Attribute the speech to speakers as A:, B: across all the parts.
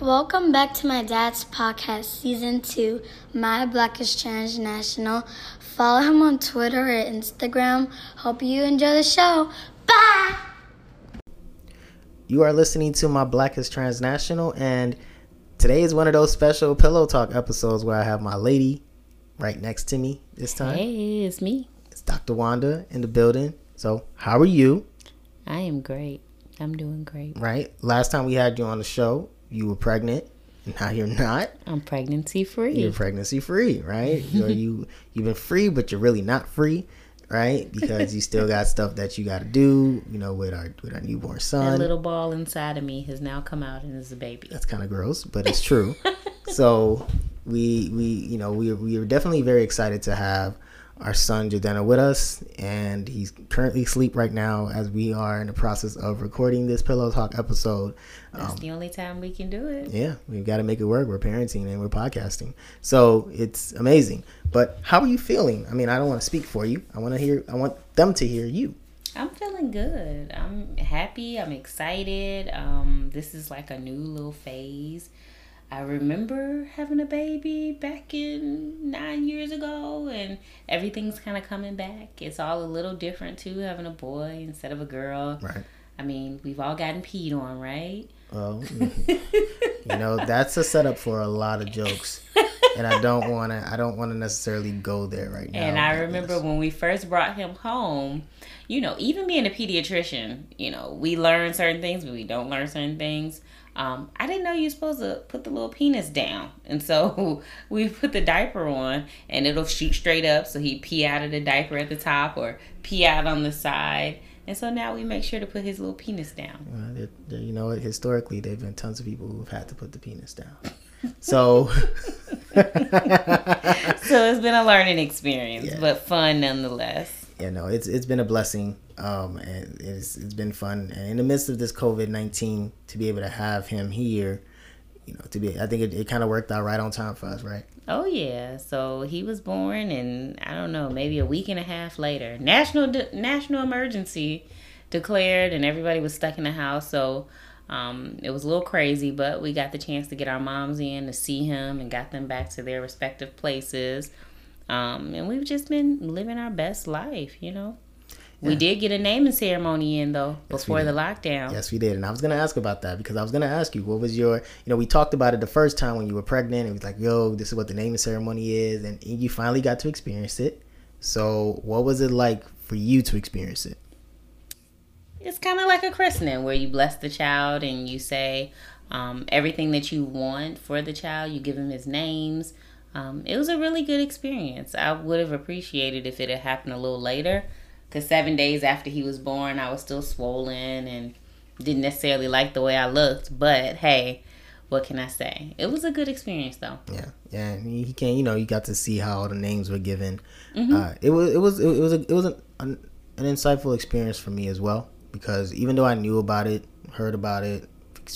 A: Welcome back to my dad's podcast, season two, My Black is Transnational. Follow him on Twitter or Instagram. Hope you enjoy the show. Bye!
B: You are listening to My Black is Transnational, and today is one of those special pillow talk episodes where I have my lady right next to me this time.
C: Hey, it's me.
B: It's Dr. Wanda in the building. So, how are you?
C: I am great. I'm doing great.
B: Right? Last time we had you on the show, you were pregnant. Now you're not.
C: I'm pregnancy free.
B: You're pregnancy free, right? so you you've been free, but you're really not free, right? Because you still got stuff that you got to do, you know, with our with our newborn son, that
C: little ball inside of me has now come out and is a baby.
B: That's kind of gross, but it's true. so we we you know we we are definitely very excited to have our son Jadena with us, and he's currently asleep right now as we are in the process of recording this Pillow Talk episode.
C: That's
B: Um,
C: the only time we can do it.
B: yeah, we've got to make it work. We're parenting and we're podcasting, so it's amazing. But how are you feeling? I mean, I don't want to speak for you. I want to hear. I want them to hear you.
C: I'm feeling good. I'm happy. I'm excited. Um, this is like a new little phase. I remember having a baby back in nine years ago, and everything's kind of coming back. It's all a little different too, having a boy instead of a girl.
B: Right.
C: I mean, we've all gotten peed on, right?
B: Well, you know that's a setup for a lot of jokes, and I don't want to. I don't want to necessarily go there right now.
C: And I remember when we first brought him home, you know, even being a pediatrician, you know, we learn certain things, but we don't learn certain things. Um, I didn't know you're supposed to put the little penis down. And so we put the diaper on and it'll shoot straight up. So he pee out of the diaper at the top or pee out on the side. And so now we make sure to put his little penis down.
B: Uh, there- there- you know, historically, there've been tons of people who've had to put the penis down. So,
C: So it's been a learning experience,
B: Yeah.
C: but fun nonetheless.
B: yeah, no, it's it's been a blessing, um, and it's it's been fun. And in the midst of this COVID nineteen, to be able to have him here, you know, to be, I think it, it kind of worked out right on time for us, right?
C: Oh yeah, so he was born, and I don't know, maybe a week and a half later, national de- national emergency declared, and everybody was stuck in the house. So um, it was a little crazy, but we got the chance to get our moms in to see him and got them back to their respective places. Um, and we've just been living our best life, you know. We
B: Yeah.
C: did get a naming ceremony in though
B: Yes,
C: before the lockdown.
B: Yes, we did. And I was going to ask about that because I was going to ask you, what was your, you know, we talked about it the first time when you were pregnant. It was like, yo, this is what the naming ceremony is. And you finally got to experience it. So, what was it like for you to experience it?
C: It's kind of like a christening where you bless the child and you say um, everything that you want for the child. You give him his names. Um, it was a really good experience. I would have appreciated if it had happened a little later because seven days after he was born, I was still swollen and didn't necessarily like the way I looked. But hey, what can I say? It was a good experience though.
B: Yeah, yeah. He can, you know, you got to see how all the names were given. Uh, it was, it was, it was, a, it was an, an, an insightful experience for me as well because even though I knew about it, heard about it,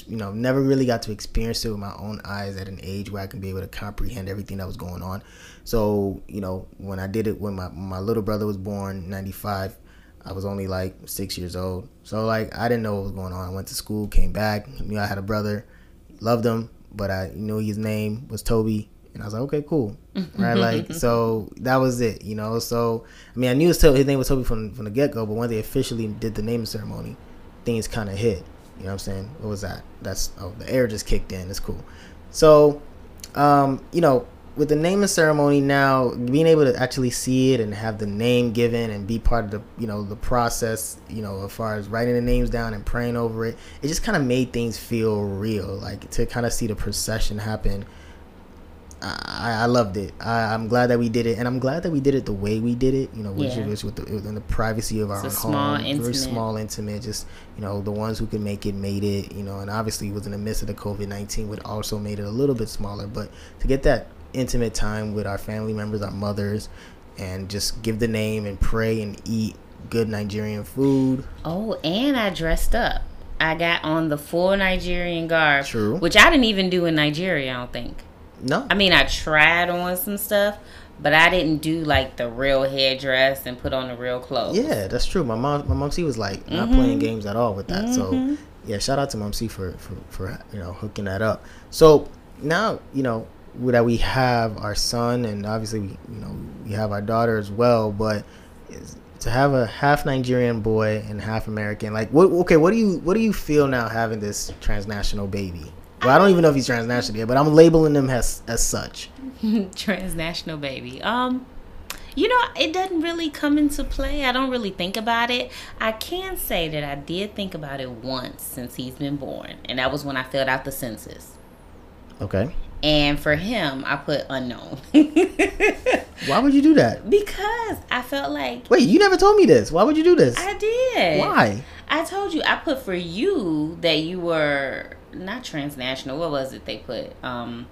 B: you know, never really got to experience it with my own eyes at an age where I can be able to comprehend everything that was going on. So, you know, when I did it when my my little brother was born, ninety five. I was only like six years old, so like I didn't know what was going on. I went to school, came back, knew I had a brother, loved him, but I knew his name was Toby, and I was like, okay, cool, right? Like, so that was it, you know. So I mean, I knew his, his name was Toby from from the get go, but when they officially did the naming ceremony, things kind of hit. You know what I'm saying? What was that? That's oh, the air just kicked in. It's cool. So, um, you know, with the naming ceremony now, being able to actually see it and have the name given and be part of the, you know, the process, you know, as far as writing the names down and praying over it, it just kind of made things feel real. Like to kind of see the procession happen. I, I loved it. I, I'm glad that we did it, and I'm glad that we did it the way we did it. You know, which
C: Yeah.
B: was with the, within the privacy of our
C: It's a
B: own
C: small,
B: home, very small, intimate. Just you know, the ones who could make it made it. You know, and obviously it was in the midst of the COVID nineteen, which also made it a little bit smaller. But to get that intimate time with our family members, our mothers, and just give the name and pray and eat good Nigerian food.
C: Oh, and I dressed up. I got on the full Nigerian garb,
B: True.
C: which I didn't even do in Nigeria. I don't think.
B: No,
C: I mean, I tried on some stuff, but I didn't do like the real headdress and put on the real clothes.
B: Yeah, that's true. My mom, my mom, she was like not
C: Mm-hmm.
B: playing games at all with that. So yeah, shout out to Mom C for, for for you know hooking that up. So now you know that we have our son, and obviously we you know we have our daughter as well. But to have a half Nigerian boy and half American, like what? Okay, what do you what do you feel now having this transnational baby? Well, I don't even know if he's transnational yet, but I'm labeling him as as such.
C: transnational baby. Um, you know, it doesn't really come into play. I don't really think about it. I can say that I did think about it once since he's been born, and that was when I filled out the census.
B: Okay.
C: And for him, I put unknown.
B: Why would you do that?
C: Because I felt like.
B: Wait, you never told me this. Why would you do this?
C: I did.
B: Why?
C: I told you. I put for you that you were not transnational. What was it they put? Um,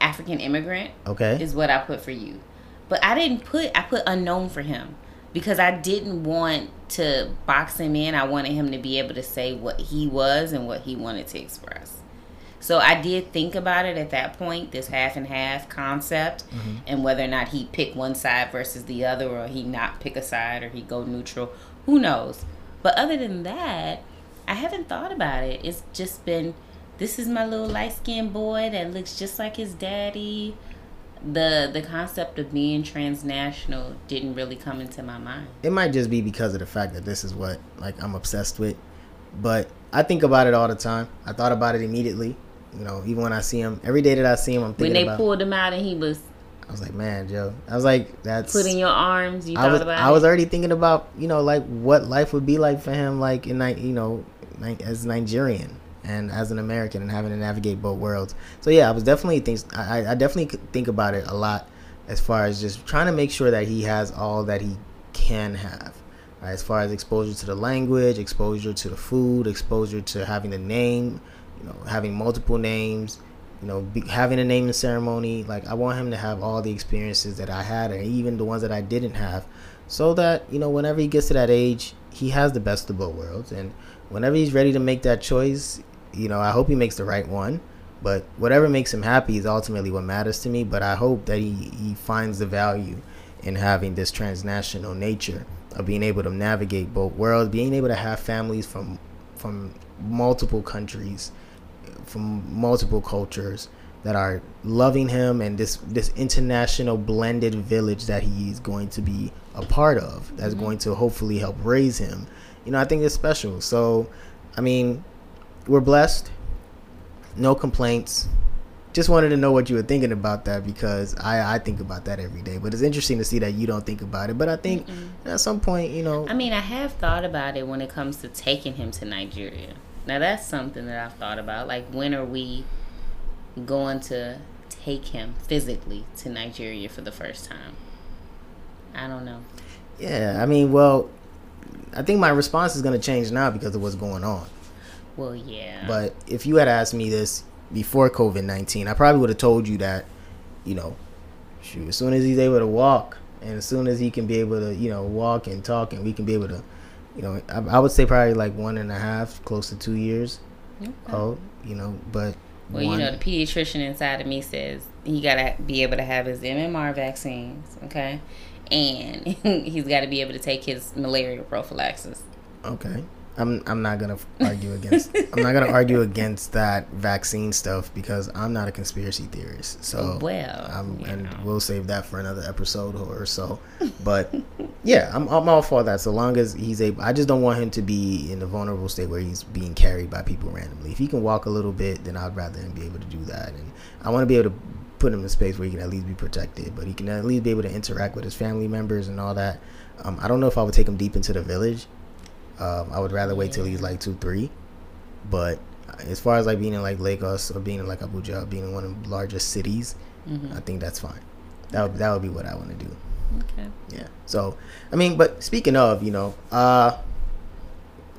C: African immigrant.
B: Okay.
C: Is what I put for you. But I didn't put I put unknown for him because I didn't want to box him in. I wanted him to be able to say what he was and what he wanted to express. So I did think about it at that point, this half and half concept, mm-hmm. and whether or not he pick one side versus the other, or he not pick a side, or he go neutral. Who knows? But other than that, I haven't thought about it. It's just been, this is my little light skinned boy that looks just like his daddy the the concept of being transnational didn't really come into my mind.
B: It might just be because of the fact that this is what like I'm obsessed with. But I think about it all the time. I thought about it immediately. You know, even when I see him, every day that I see him, I'm thinking
C: when they
B: about,
C: pulled him out and he was.
B: I was like, man, Joe. I was like, that's
C: putting your arms. You
B: I was,
C: about
B: I was already thinking about, you know, like what life would be like for him, like in, like, you know, as Nigerian and as an American and having to navigate both worlds. So yeah, I was definitely think I, I definitely think about it a lot as far as just trying to make sure that he has all that he can have. Right? As far as exposure to the language, exposure to the food, exposure to having the name, you know, having multiple names, you know, be, having a naming ceremony. Like I want him to have all the experiences that I had, and even the ones that I didn't have, so that you know, whenever he gets to that age, he has the best of both worlds, and whenever he's ready to make that choice, you know, I hope he makes the right one. But whatever makes him happy is ultimately what matters to me. But I hope that he, he finds the value in having this transnational nature of being able to navigate both worlds, being able to have families from from multiple countries, from multiple cultures that are loving him and this this international blended village that he's going to be a part of that's mm-hmm. going to hopefully help raise him you know i think it's special so i mean we're blessed. No complaints. Just wanted to know what you were thinking about that because I, I think about that every day. But it's interesting to see that you don't think about it. But I think Mm-mm. at some point, you know.
C: I mean, I have thought about it when it comes to taking him to Nigeria. Now, that's something that I've thought about. Like, when are we going to take him physically to Nigeria for the first time? I don't know.
B: Yeah, I mean, well, I think my response is going to change now because of what's going on.
C: Well, yeah.
B: But if you had asked me this before COVID nineteen, I probably would have told you that, you know, shoot, as soon as he's able to walk, and as soon as he can be able to, you know, walk and talk, and we can be able to, you know, I, I would say probably like one and a half, close to two years okay. old, you know, but.
C: Well, one, you know, the pediatrician inside of me says he gotta be able to have his MMR vaccines, okay, and he's got to be able to take his malaria prophylaxis.
B: Okay. I'm I'm not gonna argue against I'm not gonna argue against that vaccine stuff because I'm not a conspiracy theorist. So
C: well,
B: I'm, and know. we'll save that for another episode or so. But yeah, I'm I'm all for that. So long as he's able, I just don't want him to be in a vulnerable state where he's being carried by people randomly. If he can walk a little bit, then I'd rather him be able to do that. And I want to be able to put him in a space where he can at least be protected, but he can at least be able to interact with his family members and all that. Um, I don't know if I would take him deep into the village um, I would rather wait till he's like two, three. But as far as like being in like Lagos or being in like Abuja, being in one of the largest cities, mm-hmm. I think that's fine. That would that would be what I want to do.
C: Okay.
B: Yeah. So, I mean, but speaking of, you know, uh,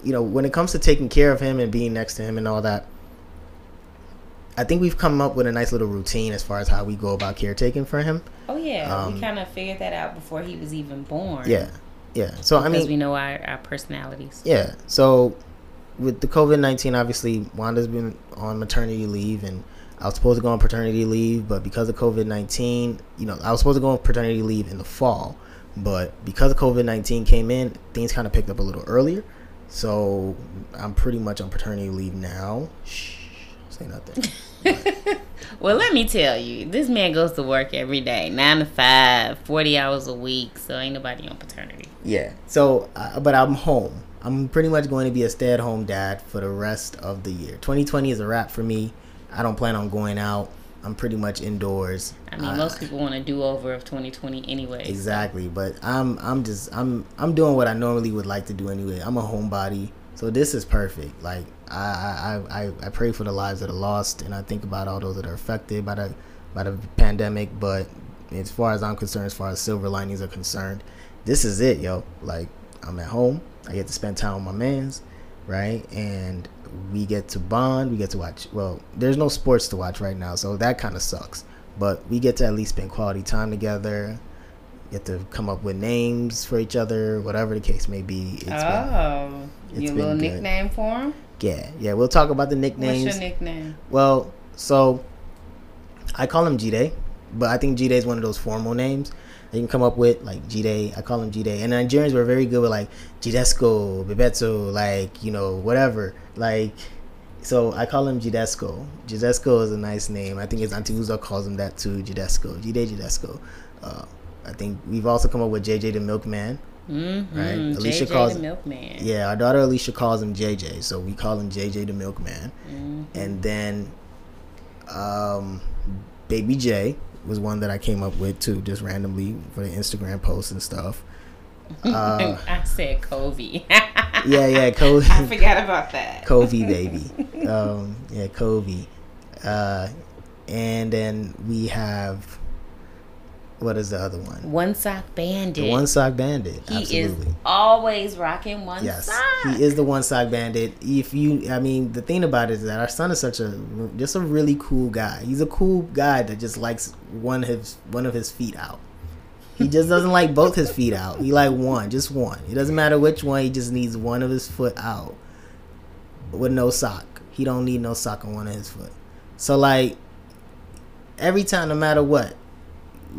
B: you know, when it comes to taking care of him and being next to him and all that, I think we've come up with a nice little routine as far as how we go about caretaking for him.
C: Oh yeah, um, we kind of figured that out before he was even born.
B: Yeah, yeah. So I mean,
C: we know our, our personalities.
B: Yeah. So with the COVID nineteen, obviously Wanda's been on maternity leave, and I was supposed to go on paternity leave, but because of COVID nineteen, you know, I was supposed to go on paternity leave in the fall, but because of COVID nineteen came in, things kind of picked up a little earlier. So I'm pretty much on paternity leave now. Shh, say nothing.
C: well, let me tell you, this man goes to work every day, nine to five, 40 hours a week. So ain't nobody on paternity.
B: Yeah. So, uh, but I'm home. I'm pretty much going to be a stay at home dad for the rest of the year. 2020 is a wrap for me. I don't plan on going out. I'm pretty much indoors.
C: I mean, uh, most people want to do over of 2020 anyway.
B: Exactly, but I'm I'm just I'm I'm doing what I normally would like to do anyway. I'm a homebody, so this is perfect. Like I I, I, pray for the lives that are lost, and I think about all those that are affected by the by the pandemic. But as far as I'm concerned, as far as silver linings are concerned, this is it, yo. Like I'm at home. I get to spend time with my mans, right? And we get to bond. We get to watch. Well, there's no sports to watch right now, so that kind of sucks. But we get to at least spend quality time together. Get to come up with names for each other, whatever the case may be.
C: It's oh, been, your little good. nickname for him?
B: Yeah, yeah. We'll talk about the nicknames.
C: What's your nickname?
B: Well, so I call him G Day, but I think G Day is one of those formal names they can come up with like G Day. I call him G Day. And Nigerians were very good with like Jidesco, Bebeto, like you know whatever. Like so I call him Jidesco. Jidesco is a nice name. I think his auntie Uzo calls him that too. Jidesco, Jide Jidesco. Uh, I think we've also come up with JJ the Milkman.
C: Mm-hmm. Right, Alicia JJ calls the Milkman.
B: Yeah, our daughter Alicia calls him JJ, so we call him JJ the Milkman. Mm-hmm. And then, um, Baby J, was one that I came up with too, just randomly for the Instagram posts and stuff.
C: Uh, I said Covey.
B: yeah, yeah, Covey.
C: I forgot about that.
B: Covey, baby. Um, yeah, Covey. Uh, and then we have what is the other one?
C: One Sock Bandit.
B: The One Sock Bandit.
C: He
B: Absolutely.
C: is always rocking one
B: yes,
C: sock.
B: he is the One Sock Bandit. If you, I mean, the thing about it is that our son is such a just a really cool guy. He's a cool guy that just likes one of his one of his feet out. He just doesn't like both his feet out. He like one, just one. It doesn't matter which one. He just needs one of his foot out with no sock. He don't need no sock on one of his foot. So like every time, no matter what,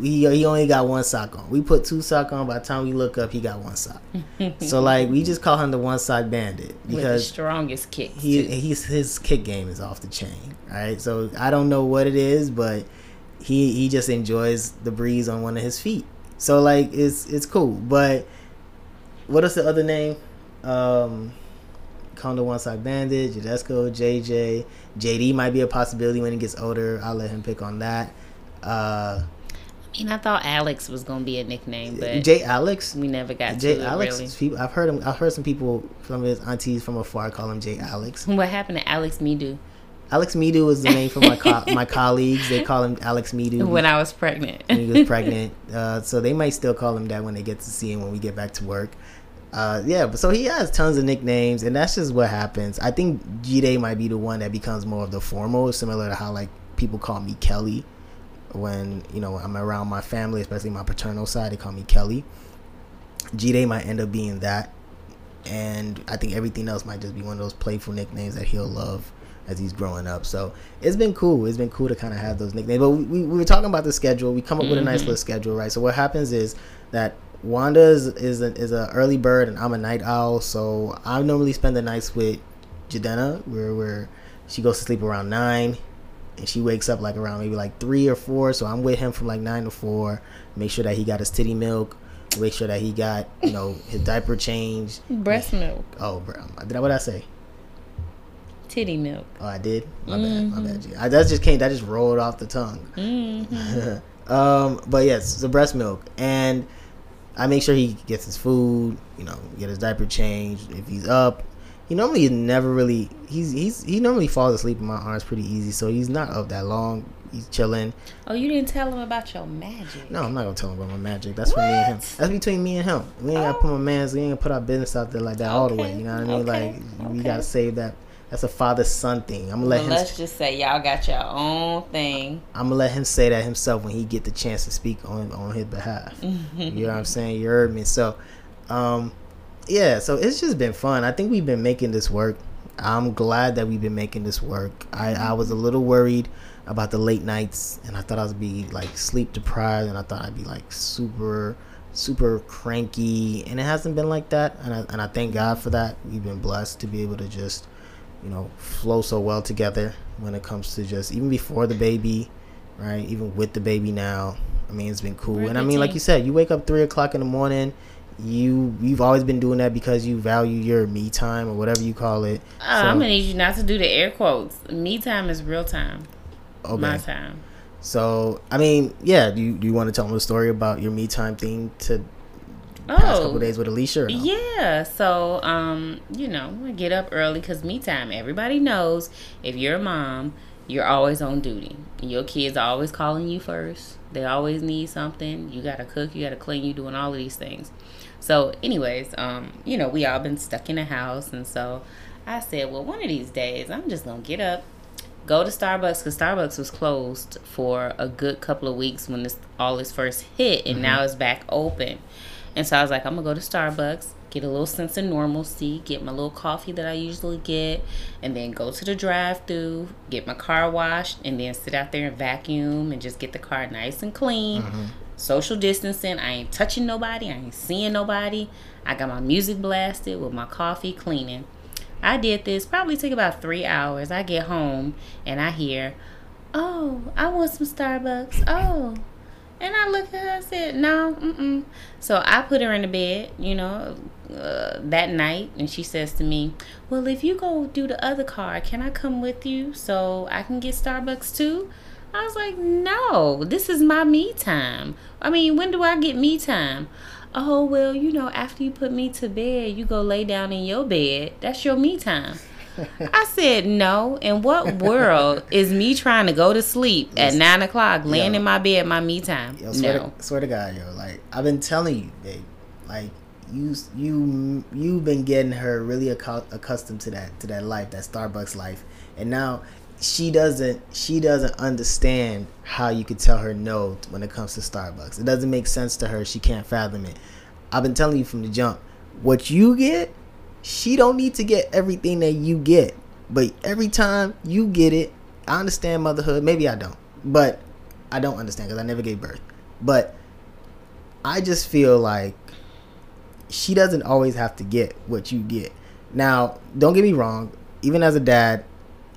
B: he he only got one sock on. We put two sock on. By the time we look up, he got one sock. so like we just call him the one sock bandit because
C: strongest kick.
B: He he's his kick game is off the chain. Right. So I don't know what it is, but he he just enjoys the breeze on one of his feet. So like it's it's cool. But what is the other name? Um, Condo One Sock Bandit, Jidesco, JJ, JD might be a possibility when he gets older. I'll let him pick on that. Uh,
C: mean, I thought Alex was gonna be a nickname, but
B: Jay Alex.
C: We never got
B: Jay
C: to
B: Alex.
C: Really.
B: People, I've heard him. I've heard some people from his aunties from afar call him Jay Alex.
C: What happened to Alex Medu?
B: Alex Medu was the name for my co- my colleagues. They call him Alex Medu.
C: when I was pregnant.
B: when he was pregnant, uh, so they might still call him that when they get to see him when we get back to work. Uh, yeah, but so he has tons of nicknames, and that's just what happens. I think G Day might be the one that becomes more of the formal, similar to how like people call me Kelly when you know I'm around my family, especially my paternal side. They call me Kelly. G Day might end up being that, and I think everything else might just be one of those playful nicknames that he'll love as he's growing up. So it's been cool. It's been cool to kind of have those nicknames. But we, we were talking about the schedule. We come up mm-hmm. with a nice mm-hmm. little schedule, right? So what happens is that Wanda is is a, is a early bird and I'm a night owl. So I normally spend the nights with Jadena, where where she goes to sleep around nine and she wakes up like around maybe like three or four. So I'm with him from like nine to four. Make sure that he got his titty milk. Make sure that he got you know his diaper changed.
C: Breast milk.
B: Oh, bro, did I what I say?
C: Titty milk.
B: Oh, I did. My mm-hmm. bad. My bad. Mm-hmm. I, that just came. That just rolled off the tongue. Mm-hmm. um, but yes, the breast milk, and I make sure he gets his food. You know, get his diaper changed. If he's up, he normally never really he's he's he normally falls asleep in my arms pretty easy, so he's not up that long. He's chilling.
C: Oh, you didn't tell him about your magic.
B: No, I'm not gonna tell him about my magic. That's what? for me and him. That's between me and him. We ain't oh. gotta put my man's. We ain't gonna put our business out there like that okay. all the way. You know what I mean? Okay. Like we gotta save that. That's a father son thing. I'm gonna let
C: well,
B: him.
C: Let's just say y'all got your own thing.
B: I'm gonna let him say that himself when he get the chance to speak on on his behalf. you know what I'm saying? You heard me. So, um, yeah. So it's just been fun. I think we've been making this work. I'm glad that we've been making this work. I, I was a little worried about the late nights, and I thought I'd be like sleep deprived, and I thought I'd be like super super cranky, and it hasn't been like that. And I, and I thank God for that. We've been blessed to be able to just, you know, flow so well together when it comes to just even before the baby, right? Even with the baby now. I mean, it's been cool.
C: We're
B: and I mean, like you said, you wake up three o'clock in the morning. You you've always been doing that because you value your me time or whatever you call it.
C: Uh, I'm gonna need you not to do the air quotes. Me time is real time. My time.
B: So I mean, yeah. Do you do you want to tell them a story about your me time thing to past couple
C: Oh,
B: days with Alicia? Or no?
C: Yeah, so um, you know, I get up early because me time. Everybody knows if you're a mom, you're always on duty. Your kids are always calling you first. They always need something. You gotta cook, you gotta clean, you doing all of these things. So, anyways, um, you know, we all been stuck in the house, and so I said, well, one of these days, I'm just gonna get up, go to Starbucks because Starbucks was closed for a good couple of weeks when this all this first hit, and now it's back open. And so I was like, I'm gonna go to Starbucks, get a little sense of normalcy, get my little coffee that I usually get, and then go to the drive-through, get my car washed, and then sit out there and vacuum and just get the car nice and clean. Social distancing. I ain't touching nobody. I ain't seeing nobody. I got my music blasted with my coffee cleaning. I did this probably took about three hours. I get home and I hear, "Oh, I want some Starbucks." Oh, and I look at her and I said, "No, mm-mm." So I put her in the bed, you know, uh, that night, and she says to me, "Well, if you go do the other car, can I come with you so I can get Starbucks too?" I was like, "No, this is my me time. I mean, when do I get me time?" Oh well, you know, after you put me to bed, you go lay down in your bed. That's your me time. I said no. In what world is me trying to go to sleep at nine o'clock, laying
B: Yo.
C: in my bed, my me time?
B: Yo, swear,
C: no.
B: to, swear to God, yo, like I've been telling you, babe, like you you you've been getting her really accu- accustomed to that to that life, that Starbucks life, and now she doesn't she doesn't understand how you could tell her no when it comes to Starbucks. It doesn't make sense to her. She can't fathom it. I've been telling you from the jump, what you get, she don't need to get everything that you get. But every time you get it, I understand motherhood. Maybe I don't, but I don't understand because I never gave birth. But I just feel like she doesn't always have to get what you get. Now, don't get me wrong. Even as a dad,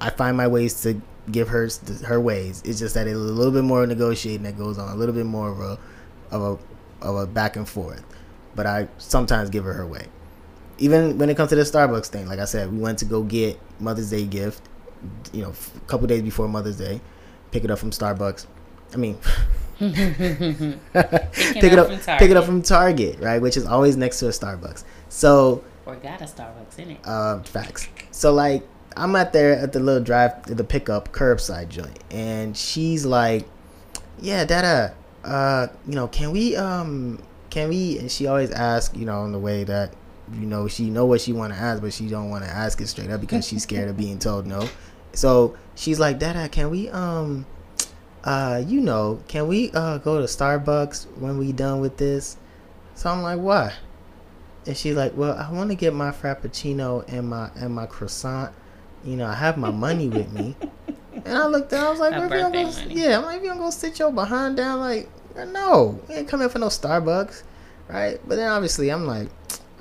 B: I find my ways to give her her ways. It's just that it's a little bit more negotiating that goes on, a little bit more of a of a of a back and forth. But I sometimes give her her way. Even when it comes to the Starbucks thing, like I said, we went to go get Mother's Day gift. You know, a couple days before Mother's Day, pick it up from Starbucks. I mean, pick it
C: up
B: pick it up from Target, right? Which is always next to a Starbucks. So
C: Or got a Starbucks in it.
B: uh, facts. So like, I'm at there at the little drive, the pickup curbside joint, and she's like, "Yeah, Dada, uh, you know, can we, um, can we?" And she always asks, you know, in the way that, you know, she know what she want to ask, but she don't want to ask it straight up because she's scared of being told no. So she's like, "Dada, can we, um, uh, you know, can we, uh, go to Starbucks when we done with this?" So I'm like, "Why?" And she's like, "Well, I want to get my frappuccino and my and my croissant. You know, I have my money with me." And I looked down. I was like, if you don't go, yeah, I'm like, if you don't go sit your behind down, like, no, we ain't coming for no Starbucks, right?" But then obviously, I'm like,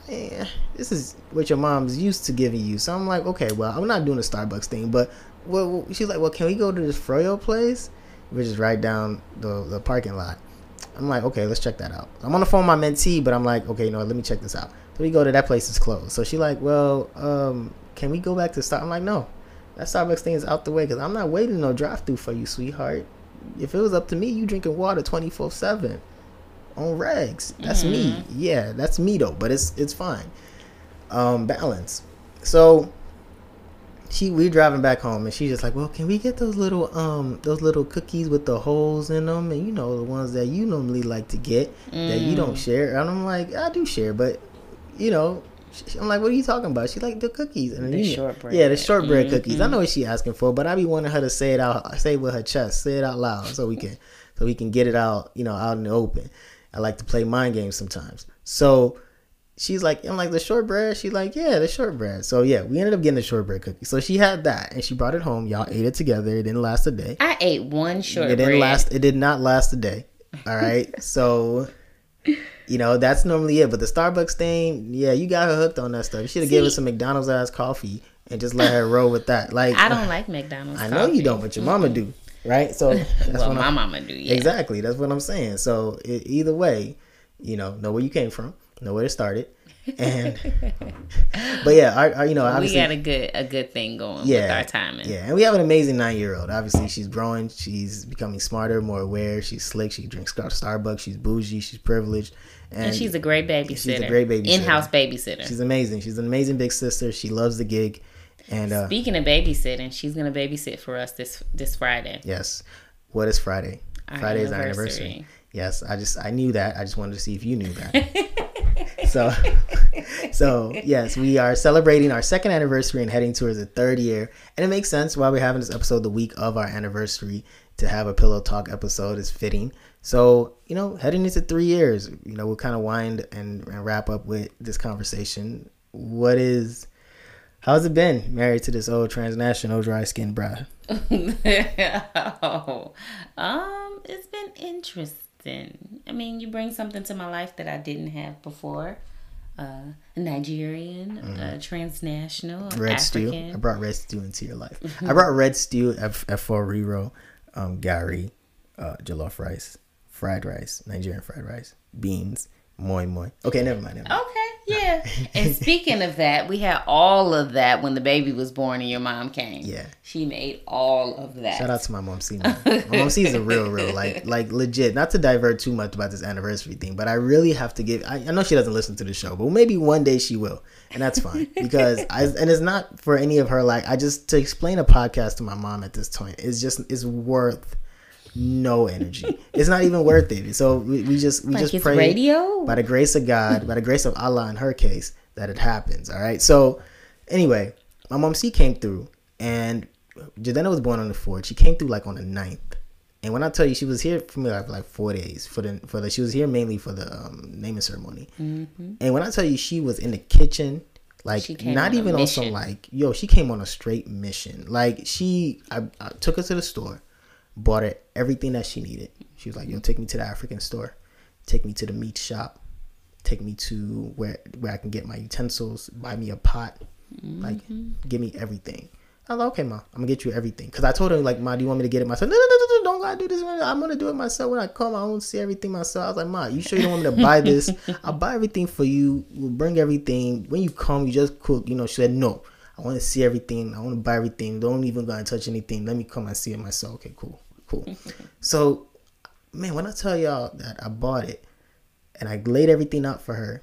B: yeah, this is what your mom's used to giving you." So I'm like, "Okay, well, I'm not doing the Starbucks thing, but." Well, she's like, "Well, can we go to this Froyo place, which is right down the the parking lot?" I'm like, okay, let's check that out. I'm on the phone with my mentee, but I'm like, okay, you know, what, let me check this out. So we go to that place is closed. So she like, well, um, can we go back to Star? I'm like, no, that Starbucks thing is out the way because I'm not waiting no drive through for you, sweetheart. If it was up to me, you drinking water 24 seven on regs. That's me. Yeah, that's me though, but it's it's fine. Um, balance. So she we driving back home and she's just like, well, can we get those little um those little cookies with the holes in them and you know the ones that you normally like to get that you don't share. And I'm like I do share but you know I'm like what are you talking about? She's like the cookies. And
C: The
B: you
C: shortbread.
B: yeah the shortbread cookies. I know what she asking for but I be wanting her to say it out say it with her chest say it out loud so we can so we can get it out you know out in the open. I like to play mind games sometimes. So she's like, I'm like the shortbread. She's like, yeah, the shortbread. So yeah, we ended up getting the shortbread cookie. So she had that, and she brought it home. Y'all ate it together. It didn't last a day.
C: I ate one shortbread.
B: It didn't last. It did not last a day. All right. so you know, that's normally it. But the Starbucks thing, yeah, you got her hooked on that stuff. You should have given her some McDonald's ass coffee and just let her roll with that. Like
C: I don't like McDonald's.
B: I know you don't, but your mama do, right? So that's
C: Well,
B: what
C: my
B: I'm,
C: mama do. Yeah.
B: exactly. That's what I'm saying. So it, either way, you know, know where you came from, know where to start it and but yeah, our, our, you know,
C: we got a good a good thing going with
B: yeah,
C: our timing.
B: yeah, and we have an amazing nine year old. Obviously, she's growing. She's becoming smarter, more aware. She's slick. She drinks Starbucks. She's bougie. She's privileged, and,
C: And she's a great babysitter.
B: She's a great babysitter.
C: In-house babysitter.
B: she's amazing. She's an amazing big sister. She loves the gig, and uh,
C: Speaking of babysitting, she's gonna babysit for us this this Friday.
B: yes, what is Friday?
C: Our
B: Friday is our
C: anniversary.
B: Yes, I just I knew that. I just wanted to see if you knew that. so, so yes, we are celebrating our second anniversary and heading towards the third year, and it makes sense why we're having this episode the week of our anniversary to have a pillow talk episode is fitting. So, you know, heading into three years, you know, we'll kind of wind and, and wrap up with this conversation. What is, how's it been married to this old transnational dry skin bride?
C: oh, um, it's been interesting. I mean, you bring something to my life that I didn't have before. Uh, Nigerian, uh, transnational,
B: Mm-hmm. red stew.
C: African.
B: I brought red stew into your life. I brought red stew, F efo riro, um, gari, uh, jollof rice, fried rice, Nigerian fried rice, beans, moi moi. Okay, never mind. Never mind.
C: Okay, yeah. And speaking of that, we had all of that when the baby was born and your mom came.
B: Yeah.
C: She made all of that.
B: Shout out to my mom C. My mom C is a real, real like, like legit. Not to divert too much about this anniversary thing, but I really have to give. I, I know she doesn't listen to the show, but maybe one day she will, and that's fine because I and it's not for any of her. Like I just to explain a podcast to my mom at this point is just is worth no energy. It's not even worth it. So we, we just we
C: like
B: just pray
C: radio.
B: by the grace of God, by the grace of Allah in her case, that it happens. All right. So anyway, my mom C came through and Jadena was born on the fourth. She came through like on the 9th. And when I tell you she was here for me like, for like four days for the for the she was here mainly for the um, naming ceremony. And when I tell you she was in the kitchen, like not
C: on
B: even on some like yo, she came on a straight mission. Like she, I, I took her to the store, bought her everything that she needed. She was like, yo, take me to the African store, take me to the meat shop, take me to where where I can get my utensils, buy me a pot, like mm-hmm. give me everything. I was like, okay, ma, I'm gonna get you everything. Cause I told her like, ma, do you want me to get it myself? No, no, no, no, no don't gotta do this. I'm gonna do it myself when I come. I want to see everything myself. I was like, ma, you sure you don't want me to buy this? I'll buy everything for you. We'll bring everything. When you come, you just cook. You know, she said no. I want to see everything. I want to buy everything. Don't even go and touch anything. Let me come and see it myself. Okay, cool, cool. so, man, when I tell y'all that I bought it and I laid everything out for her,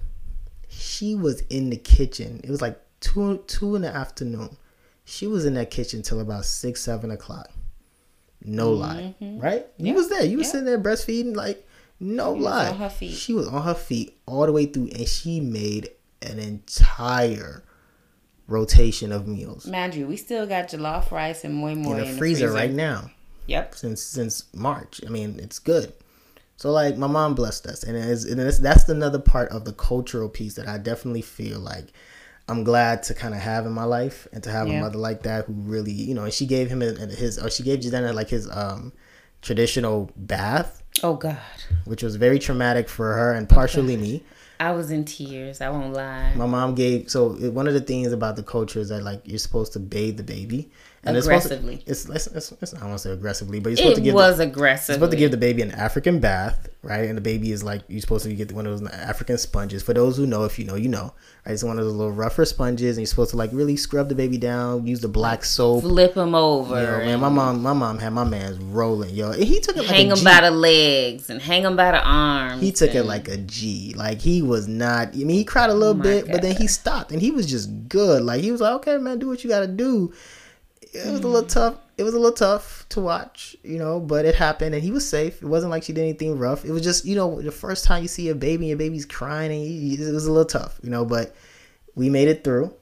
B: she was in the kitchen. It was like two two in the afternoon. She was in that kitchen till about six, seven o'clock. No lie, mm-hmm. right? You was there. You was
C: Yeah.
B: sitting there breastfeeding, like no
C: was
B: lie.
C: on her feet.
B: She was on her feet all the way through, and she made an entire rotation of meals
C: Mind you, we still got jollof rice and moi moi
B: in the freezer right now
C: Yep.
B: since since March. I mean, it's good. So like my mom blessed us, and it's, and it's that's another part of the cultural piece that I definitely feel like I'm glad to kind of have in my life, and to have a mother like that who really, you know, and she gave him his, his or she gave Jadena like his um traditional bath,
C: Oh God,
B: which was very traumatic for her and partially me.
C: I was in tears. I won't lie.
B: My mom gave so one of the things about the culture is that like you're supposed to bathe the baby and it's to-
C: Aggressively.
B: It's, it's, it's, it's I don't want to say aggressively, but you're supposed
C: It
B: to give It
C: was
B: the,
C: aggressive.
B: You're supposed to give the baby an African bath, right? And the baby is like you're supposed to get one of those African sponges. For those who know, if you know, you know, right? It's one of those little rougher sponges, and you're supposed to like really scrub the baby down, use the black soap.
C: flip him over.
B: Yo, man,
C: and
B: my mom, my mom had my man's rolling, yo. And he took it like
C: hang him
B: G.
C: by the legs and hang him by the arms.
B: He took it like a G. Like he was not. I mean, he cried a little
C: Oh
B: bit, but then he stopped, and he was just good. Like he was like, "Okay, man, do what you got to do." It was a little mm. tough. It was a little tough to watch, you know, but it happened, and he was safe. It wasn't like she did anything rough. It was just, you know, the first time you see a baby, and your baby's crying, and he, it was a little tough, you know. But we made it through.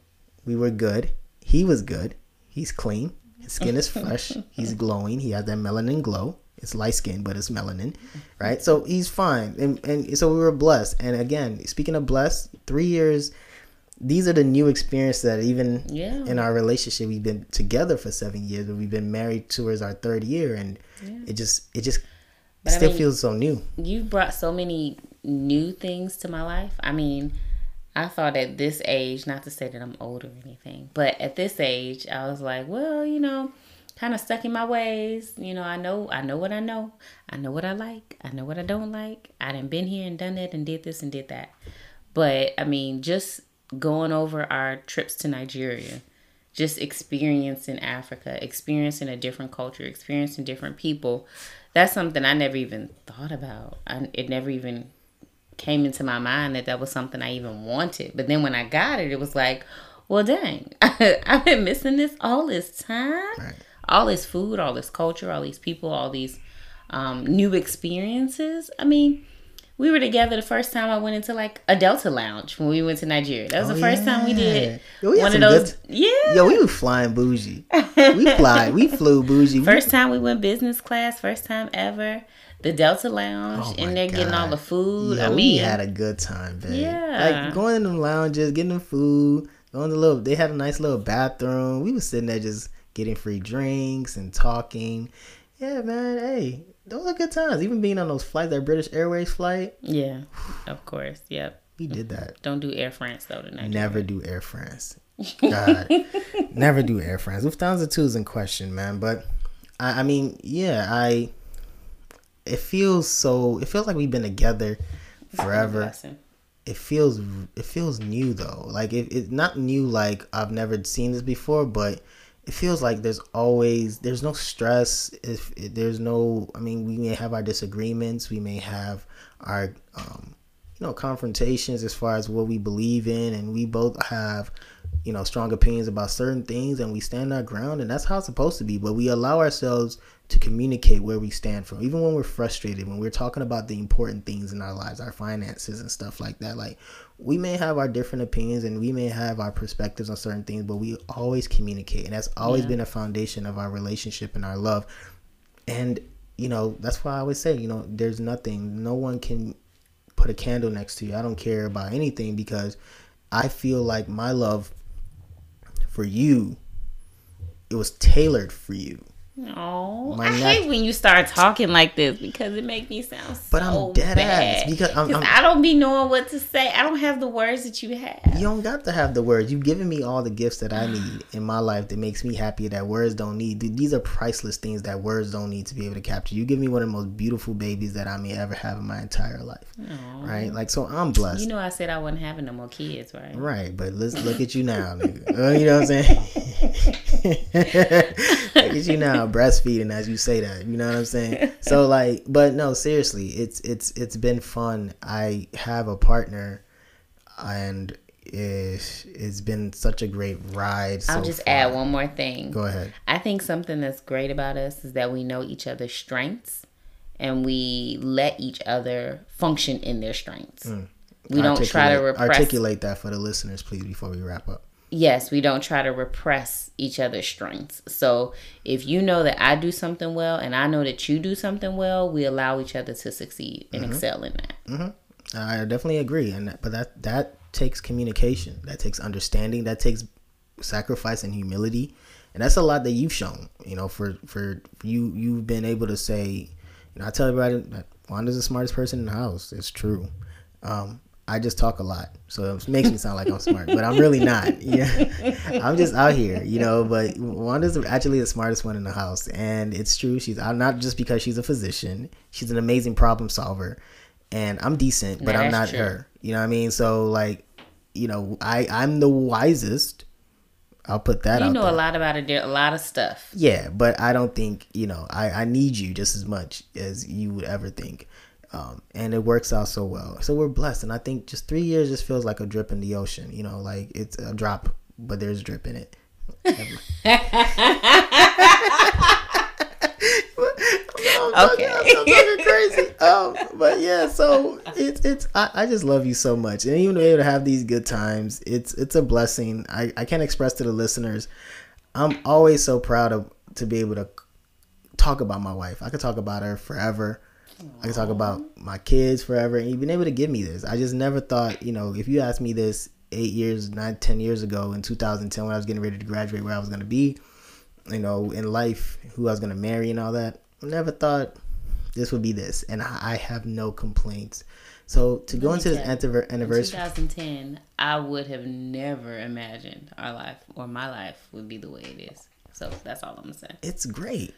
B: We were good. He was good. He's clean. His skin is fresh. He's glowing. He has that melanin glow. It's light skin, but it's melanin, right? So he's fine, and and so we were blessed. And again, speaking of blessed, three years. These are the new experiences that even
C: Yeah.
B: in our relationship, we've been together for seven years, but we've been married towards our third year, and it just it just
C: But I
B: still
C: mean-
B: feels so new.
C: You've brought so many new things to my life. I mean, I thought at this age, not to say that I'm old or anything, but at this age, I was like, well, you know, kind of stuck in my ways. You know, I know, I know what I know. I know what I like. I know what I don't like. I done been here and done that and did this and did that. But I mean, just going over our trips to Nigeria, just experiencing Africa, experiencing a different culture, experiencing different people. That's something I never even thought about. I, it never even came into my mind that that was something I even wanted. But then when I got it, it was like, well, dang, I've been missing this all this time. Right. All this food, all this culture, all these people, all these um, new experiences. I mean, we were together the first time I went into like a Delta lounge when we went to Nigeria. That was oh, the first yeah. time we did Yo, oh, we one of those.
B: Good... yeah. Yo, we were flying bougie. we fly. We flew bougie.
C: First time we went business class. First time ever. The Delta Lounge, oh and they're God. getting all the food. Yo, I mean, we
B: had a good time, babe. Yeah, like going in the lounges, getting the food, going to little. They had a nice little bathroom. We were sitting there just getting free drinks and talking. Yeah, man. Hey, those are good times. Even being on those flights, that British Airways flight.
C: Yeah, of course. Yep.
B: We did that.
C: Don't do Air France though tonight.
B: Never do Air France. God, never do Air France. Lufthansa two is in question, man. But I, I mean, yeah, I. It feels so. It feels like we've been together forever. It feels. It feels new though. Like it, it's not new. Like I've never seen this before, but it feels like there's always there's no stress if, there's no i mean we may have our disagreements we may have our um, you know confrontations as far as what we believe in and we both have you know strong opinions about certain things and we stand our ground and that's how it's supposed to be. But we allow ourselves to communicate where we stand from even when we're frustrated when we're talking about the important things in our lives our finances and stuff like that. Like we may have our different opinions and we may have our perspectives on certain things but we always communicate and that's always yeah. been a foundation of our relationship and our love. And you know that's why i always say you know there's nothing no one can put a candle next to you. I don't care about anything because i feel like my love for you. It was tailored for you
C: no, I hate when you start talking like this because it makes me sound so But I'm dead bad. ass because I'm, I'm, I do not be knowing what to say. I don't have the words that you have.
B: You don't got to have the words. You've given me all the gifts that I need in my life that makes me happy that words don't need. These are priceless things that words don't need to be able to capture. You give me one of the most beautiful babies that I may ever have in my entire life. Aww. Right? Like so I'm blessed.
C: You know I said I wasn't having no more kids, right?
B: Right, but let's look at you now, nigga. uh, you know what I'm saying? look at you now breastfeeding as you say that. You know what I'm saying? so like, but no, seriously, it's it's it's been fun. I have a partner, and it's, it's been such a great ride.
C: I'll just far. add one more thing.
B: Go ahead.
C: I think something that's great about us is that we know each other's strengths, and we let each other function in their strengths. Mm. We don't try to repress.
B: Articulate that for the listeners, please, before we wrap up
C: yes, we don't try to repress each other's strengths. So if you know that I do something well and I know that you do something well, we allow each other to succeed and mm-hmm. excel in that.
B: Mm-hmm. I definitely agree, and but that that takes communication, that takes understanding, that takes sacrifice and humility, and that's a lot that you've shown. You know, for for you you've been able to say, you know, I tell everybody that Wanda's the smartest person in the house. It's true. Um, I just talk a lot, so it makes me sound like I'm smart, but I'm really not. Yeah, I'm just out here, you know. But Wanda's actually the smartest one in the house, and it's true. She's I'm not just because she's a physician. She's an amazing problem solver, and I'm decent, but I'm not true. her. You know what I mean? So like, you know, I I'm the wisest. I'll put that.
C: You know there. a lot about it, a lot of stuff.
B: Yeah, but I don't think you know. I I need you just as much as you would ever think um, and it works out so well. So we're blessed, and I think just three years just feels like a drip in the ocean. You know, like it's a drop, but there's a drip in it. okay. I'm crazy. Um, but yeah, so it's it's I, I just love you so much, and even able to have these good times, it's it's a blessing. I I can't express to the listeners. I'm always so proud of to be able to talk about my wife. I could talk about her forever. I can talk about my kids forever, and you've been able to give me this. I just never thought, you know, if you asked me this eight years, nine, ten years ago in 2010 when I was getting ready to graduate, where I was going to be, you know, in life, who I was going to marry and all that, I never thought this would be this, and I have no complaints So to go into this
C: you, In
B: anniversary,
C: 2010, I would have never imagined our life or my life would be the way it is. So that's all I'm gonna say.
B: it's great.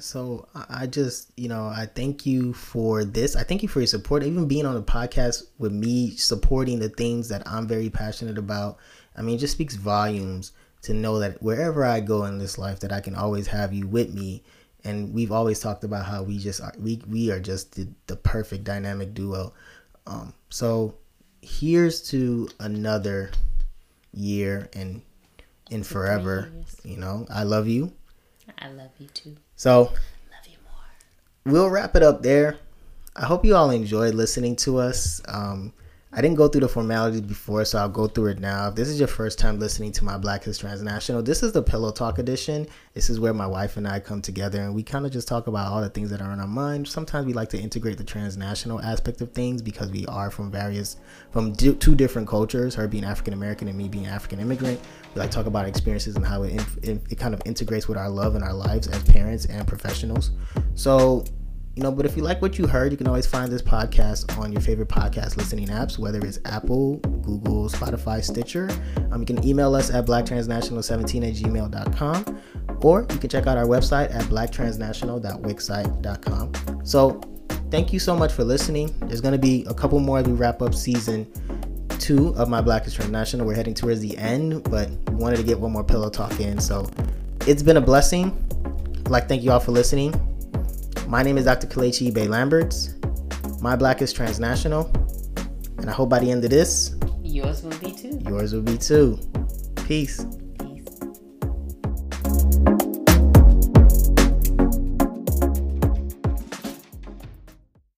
B: So I just, you know, I thank you for this. I thank you for your support, even being on the podcast with me, supporting the things that I'm very passionate about. I mean, it just speaks volumes to know that wherever I go in this life, that I can always have you with me. And we've always talked about how we just are, we we are just the, the perfect dynamic duo. Um, so here's to another year and and forever. You know, I love you.
C: I love you too.
B: So we'll wrap it up there. I hope you all enjoyed listening to us. Um, I didn't go through the formalities before, so I'll go through it now. If this is your first time listening to my Black is Transnational, this is the Pillow Talk edition. This is where my wife and I come together and we kind of just talk about all the things that are on our mind. Sometimes we like to integrate the transnational aspect of things because we are from various, from di- two different cultures, her being African American and me being African immigrant. We like to talk about experiences and how it, in, it kind of integrates with our love and our lives as parents and professionals. So you know but if you like what you heard you can always find this podcast on your favorite podcast listening apps whether it's apple google spotify stitcher. Um, you can email us at blacktransnational17 at gmail.com or you can check out our website at blacktransnational.wixsite.com so thank you so much for listening. There's going to be a couple more as we wrap up season two of my black is transnational we're heading towards the end but we wanted to get one more pillow talk in. So it's been a blessing. Like thank you all for listening my name is Dr. Kalechi Bay Lamberts. My Black is Transnational. And I hope by the end of this,
C: Yours will be too.
B: yours will be too. Peace.